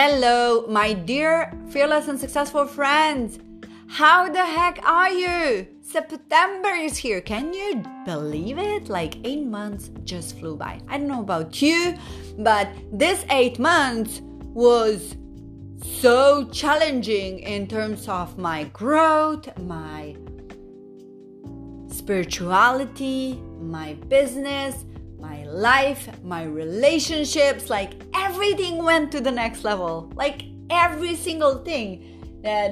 Hello, my dear fearless and successful friends. How the heck are you? September is here. Can you believe it? Like eight months just flew by. I don't know about you, but this eight months was so challenging in terms of my growth, my spirituality, my business, my life, my relationships, like everything went to the next level. Like every single thing that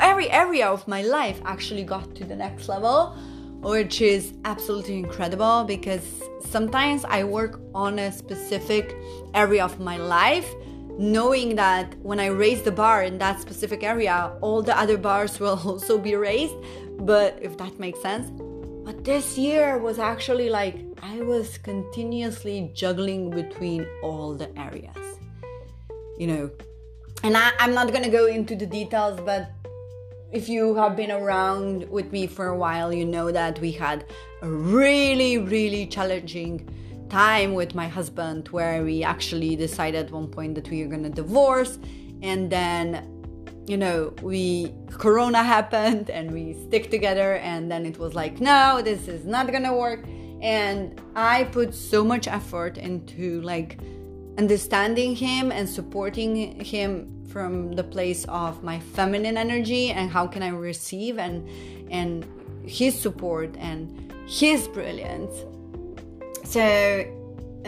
every area of my life actually got to the next level, which is absolutely incredible because sometimes I work on a specific area of my life knowing that when I raise the bar in that specific area, all the other bars will also be raised. But if that makes sense. But this year was actually like I was continuously juggling between all the areas. You know, and I, I'm not gonna go into the details, but if you have been around with me for a while, you know that we had a really, really challenging time with my husband where we actually decided at one point that we were gonna divorce, and then you know we corona happened and we stick together and then it was like no this is not gonna work. And i put so much effort into like understanding him and supporting him from the place of my feminine energy and how can i receive and and his support and his brilliance. So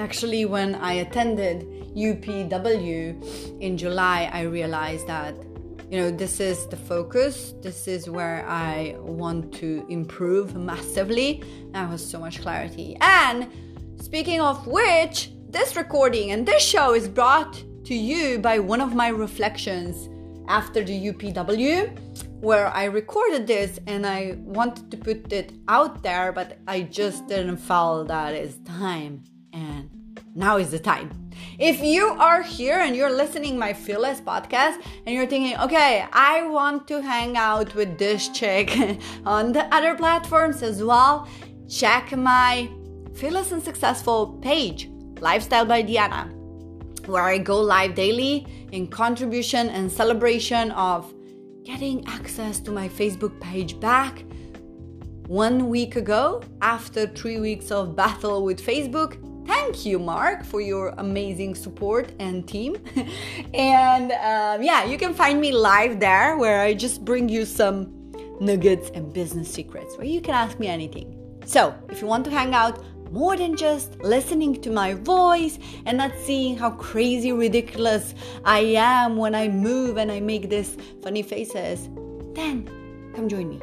actually when i attended upw in july i realized that you know this is the focus. This is where i want to improve massively. I have so much clarity. And speaking of which this recording and this show is brought to you by one of my reflections after the upw where i recorded this and i wanted to put it out there but i just didn't feel that it's time. And now is the time. If you are here and you're listening my fearless podcast and you're thinking, okay, I want to hang out with this chick on the other platforms as well, check my fearless and successful page, Lifestyle by Dijana, where I go live daily in contribution and celebration of getting access to my Facebook page back one week ago after three weeks of battle with Facebook. Thank you mark for your amazing support and team. And um, yeah you can find me live there where i just bring you some nuggets and business secrets where you can ask me anything. So if you want to hang out more than just listening to my voice and not seeing how crazy ridiculous i am when i move and i make these funny faces. Then come join me.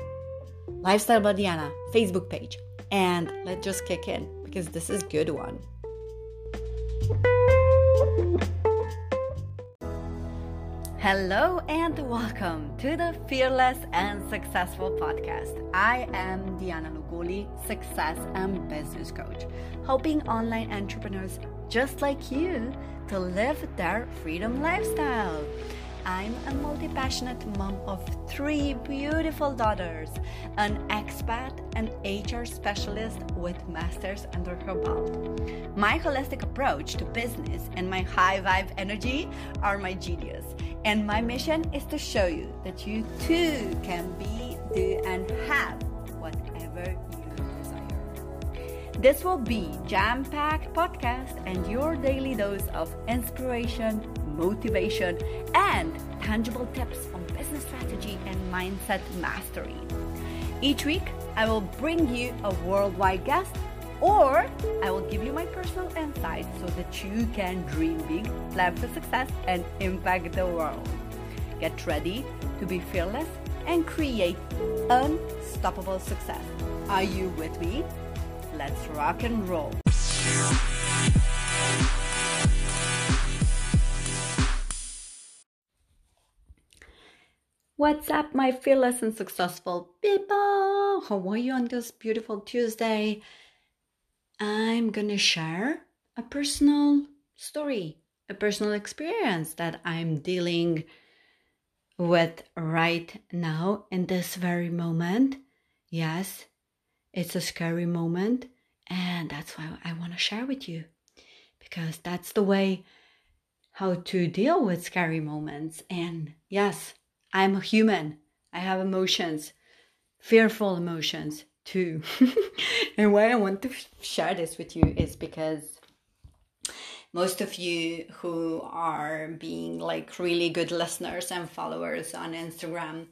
Lifestyle by Dijana facebook page. And let's just kick in because this is good one. Hello and welcome to the Fearless and Successful podcast. I am Dijana Llugolli, success and business coach, helping online entrepreneurs just like you to live their freedom lifestyle. I'm a multi passionate mom of three beautiful daughters, an expat, an HR specialist with masters under her belt. My holistic approach to business and my high vibe energy are my genius. And my mission is to show you that you too can be, do, and have whatever you desire. This will be jam-packed podcast and your daily dose of inspiration, motivation, and tangible tips on business strategy and mindset mastery. Each week, I will bring you a worldwide guest, or I will give you my personal insights so that you can dream big, plan for success, and impact the world. Get ready to be fearless and create unstoppable success. Are you with me? Let's rock and roll. What's up, my fearless and successful people? How are you on this beautiful Tuesday? I'm gonna share a personal story, a personal experience that I'm dealing with right now in this very moment. Yes, it's a scary moment, and that's why I want to share with you because that's the way how to deal with scary moments. And yes, I'm a human. I have emotions, fearful emotions too. and why I want to share this with you is because most of you who are being like really good listeners and followers on Instagram,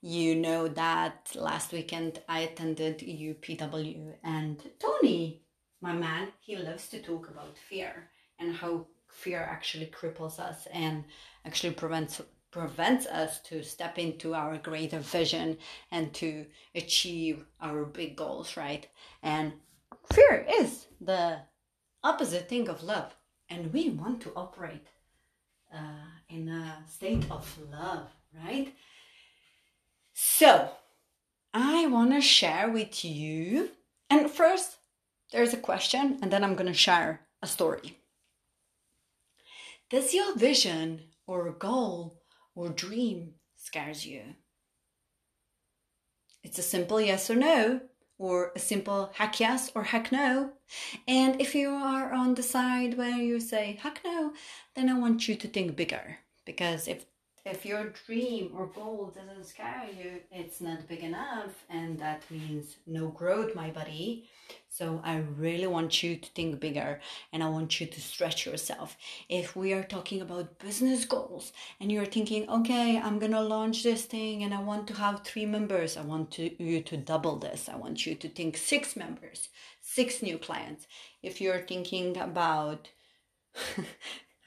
you know that last weekend I attended UPW and Tony, my man, he loves to talk about fear and how fear actually cripples us and actually prevents prevents us to step into our greater vision and to achieve our big goals, right? And fear is the opposite thing of love and we want to operate uh, in a state of love, right? So, I want to share with you, and first, there's a question, and then I'm going to share a story. Does your vision or goal or dream scares you? It's a simple yes or no, or a simple heck yes or heck no. And if you are on the side where you say heck no, then I want you to think bigger. Because if if your dream or goal doesn't scare you, it's not big enough, and that means no growth, my buddy. So I really want you to think bigger and I want you to stretch yourself. If we are talking about business goals and you're thinking, okay, I'm gonna launch this thing and I want to have three members, I want to, you to double this. I want you to think six members, six new clients. If you're thinking about,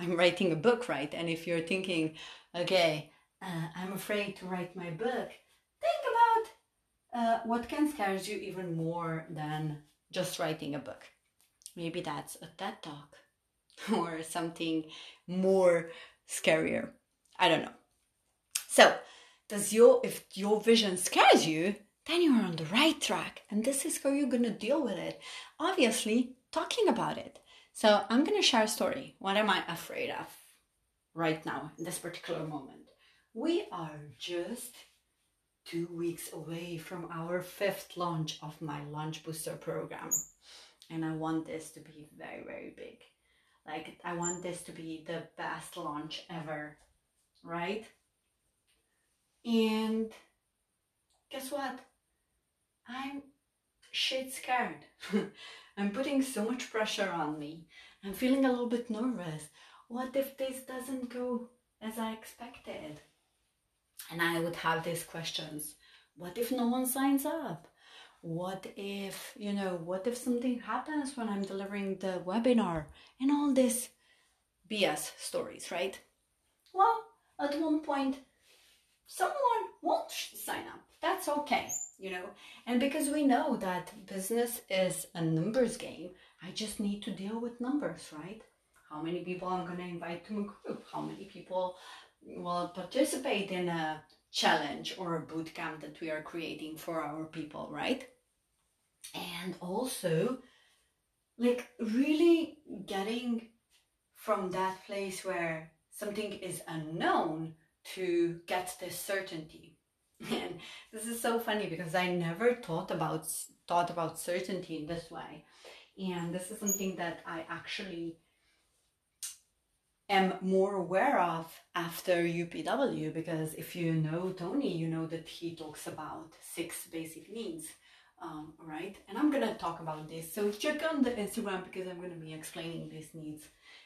I'm writing a book, right? And if you're thinking, okay, uh, I'm afraid to write my book, think about uh, what can scare you even more than just writing a book. Maybe that's a TED talk or something more scarier. I don't know. So, does your if your vision scares you, then you're on the right track and this is how you're to deal with it. Obviously, talking about it. So, I'm going to share a story. What am I afraid of right now in this particular moment? We are just two weeks away from our fifth launch of my Launch Booster program. And I want this to be very, very big. Like, I want this to be the best launch ever, right? And guess what? I'm shit scared. I'm putting so much pressure on me. I'm feeling a little bit nervous. What if this doesn't go as I expected? and I would have these questions. What if no one signs up? What if, you know, what if something happens when I'm delivering the webinar and all this BS stories, right? Well, at one point, someone won't sign up. That's okay, you know. And because we know that business is a numbers game, I just need to deal with numbers, right? How many people I'm going to invite to my group? How many people will participate in a challenge or a boot camp that we are creating for our people, right? And also, like, really getting from that place where something is unknown to get this certainty. And this is so funny because I never thought about thought about certainty in this way. And this is something that I actually am more aware of after UPW because if you know Tony, you know that he talks about six basic needs, um, right? And I'm gonna talk about this. So check on the Instagram because I'm gonna be explaining these needs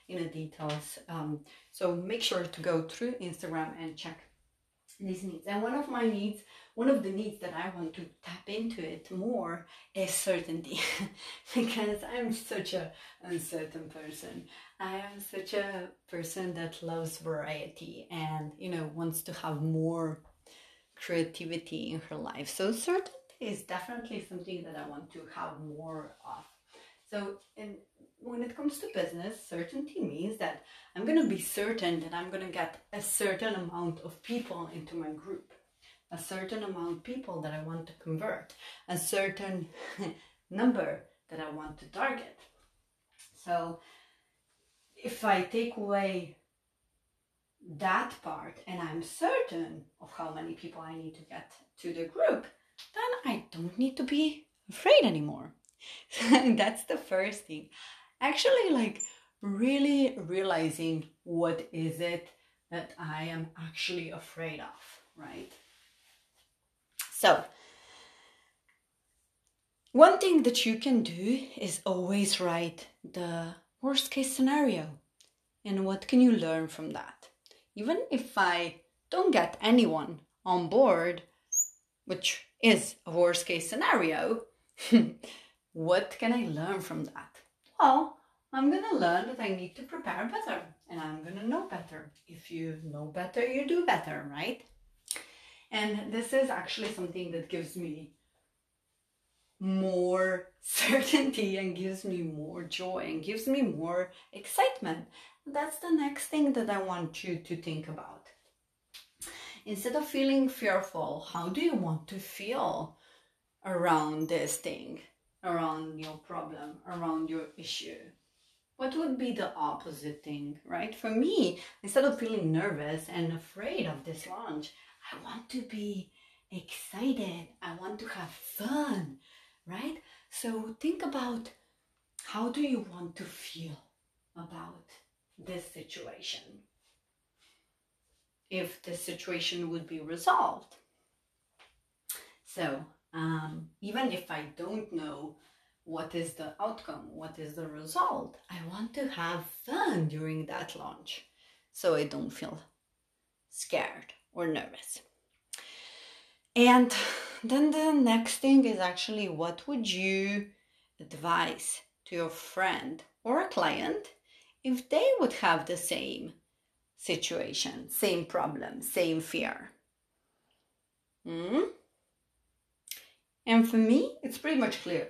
in the details. Um, so make sure to go through Instagram and check these needs. And one of my needs, one of the needs that I want to tap into it more is certainty because I'm such a uncertain person. I am such a person that loves variety and you know wants to have more creativity in her life. So certainty is definitely something that I want to have more of. So in when it comes to business, certainty means that I'm going to be certain that I'm going to get a certain amount of people into my group, a certain amount of people that I want to convert, a certain number that I want to target. So if I take away that part and I'm certain of how many people I need to get to the group, then I don't need to be afraid anymore. That's the first thing. Actually, like really realizing what is it that I am actually afraid of, right? So, one thing that you can do is always write the worst case scenario and what can you learn from that. Even if I don't get anyone on board, which is a worst case scenario, what can I learn from that? Well, I'm gonna learn that I need to prepare better and I'm gonna know better. If you know better, you do better, right? And this is actually something that gives me more certainty and gives me more joy and gives me more excitement. That's the next thing that I want you to think about. Instead of feeling fearful, how do you want to feel around this thing, around your problem, around your issue? What would be the opposite thing, right? For me, instead of feeling nervous and afraid of this launch, I want to be excited. I want to have fun, right? So think about how do you want to feel about this situation? If this situation would be resolved. So um, even if I don't know what is the outcome, what is the result, I want to have fun during that launch so I don't feel scared or nervous. And then the next thing is actually what would you advise to your friend or a client if they would have the same situation, same problem, same fear? Hmm? And for me, it's pretty much clear.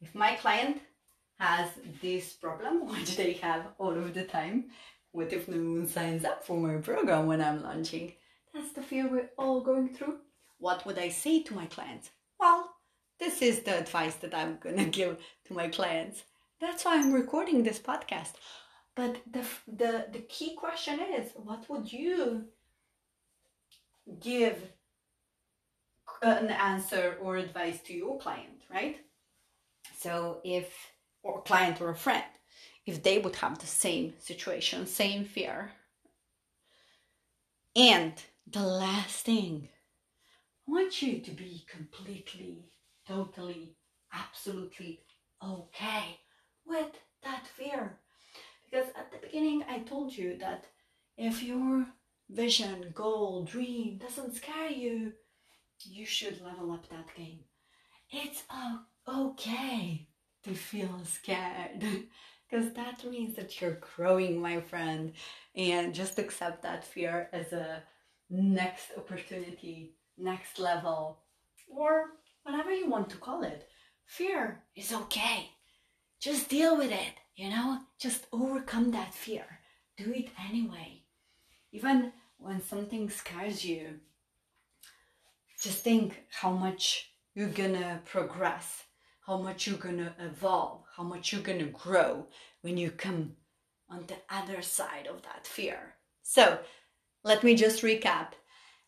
If my client has this problem, which they have all of the time, what if no one signs up for my program when I'm launching? That's the fear we're all going through. What would I say to my clients? Well, this is the advice that I'm to give to my clients. That's why I'm recording this podcast. But the, the, the key question is what would you give Uh, an answer or advice to your client, right? So if, or client or a friend, if they would have the same situation, same fear. And the last thing I want you to be completely, totally, absolutely okay with that fear. Because at the beginning, I told you that if your vision, goal, dream doesn't scare you, you should level up that game. It's uh, okay to feel scared because that means that you're growing, my friend. And just accept that fear as a next opportunity next level, or whatever you want to call it. Fear is okay. Just deal with it, you know? Just overcome that fear. Do it anyway. Even when something scares you, just think how much you're gonna progress, how much you're gonna evolve, how much you're gonna grow when you come on the other side of that fear. So, let me just recap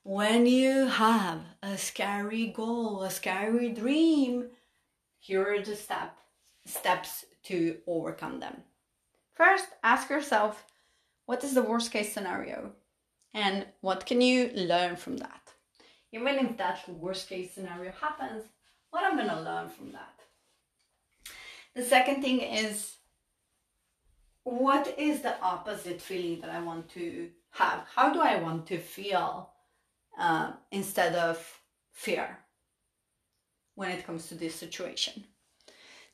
when you have a scary goal, a scary dream, here are the step, steps to overcome them. First, ask yourself what is the worst case scenario and what can you learn from that? Even if that worst case scenario happens, what I'm going to learn from that? The second thing is what is the opposite feeling that I want to have? How do I want to feel uh, instead of fear when it comes to this situation.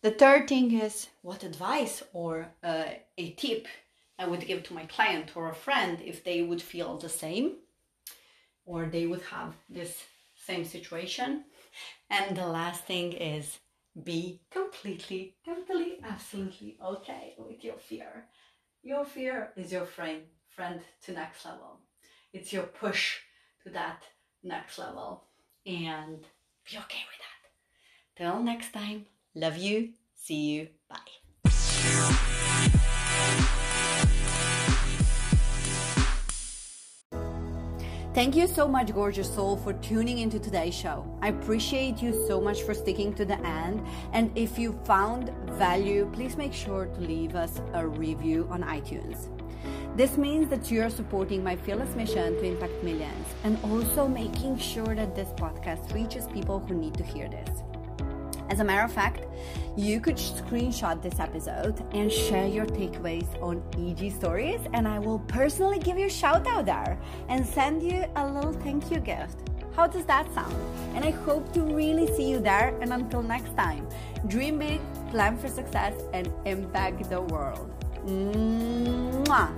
The third thing is what advice or uh, a tip I would give to my client or a friend if they would feel the same or they would have this same situation. And the last thing is be completely, totally, absolutely okay with your fear. Your fear is your friend, friend to next level. It's your push to that next level and be okay with that. Till next time, love you, see you, bye. Thank you so much, gorgeous soul, for tuning into today's show. I appreciate you so much for sticking to the end. And if you found value, please make sure to leave us a review on iTunes. This means that you're supporting my fearless mission to impact millions and also making sure that this podcast reaches people who need to hear this. As a matter of fact, you could screenshot this episode and share your takeaways on EG stories, and I will personally give you a shout out there and send you a little thank you gift. How does that sound? And I hope to really see you there. And until next time, dream big, plan for success, and impact the world. Mwah!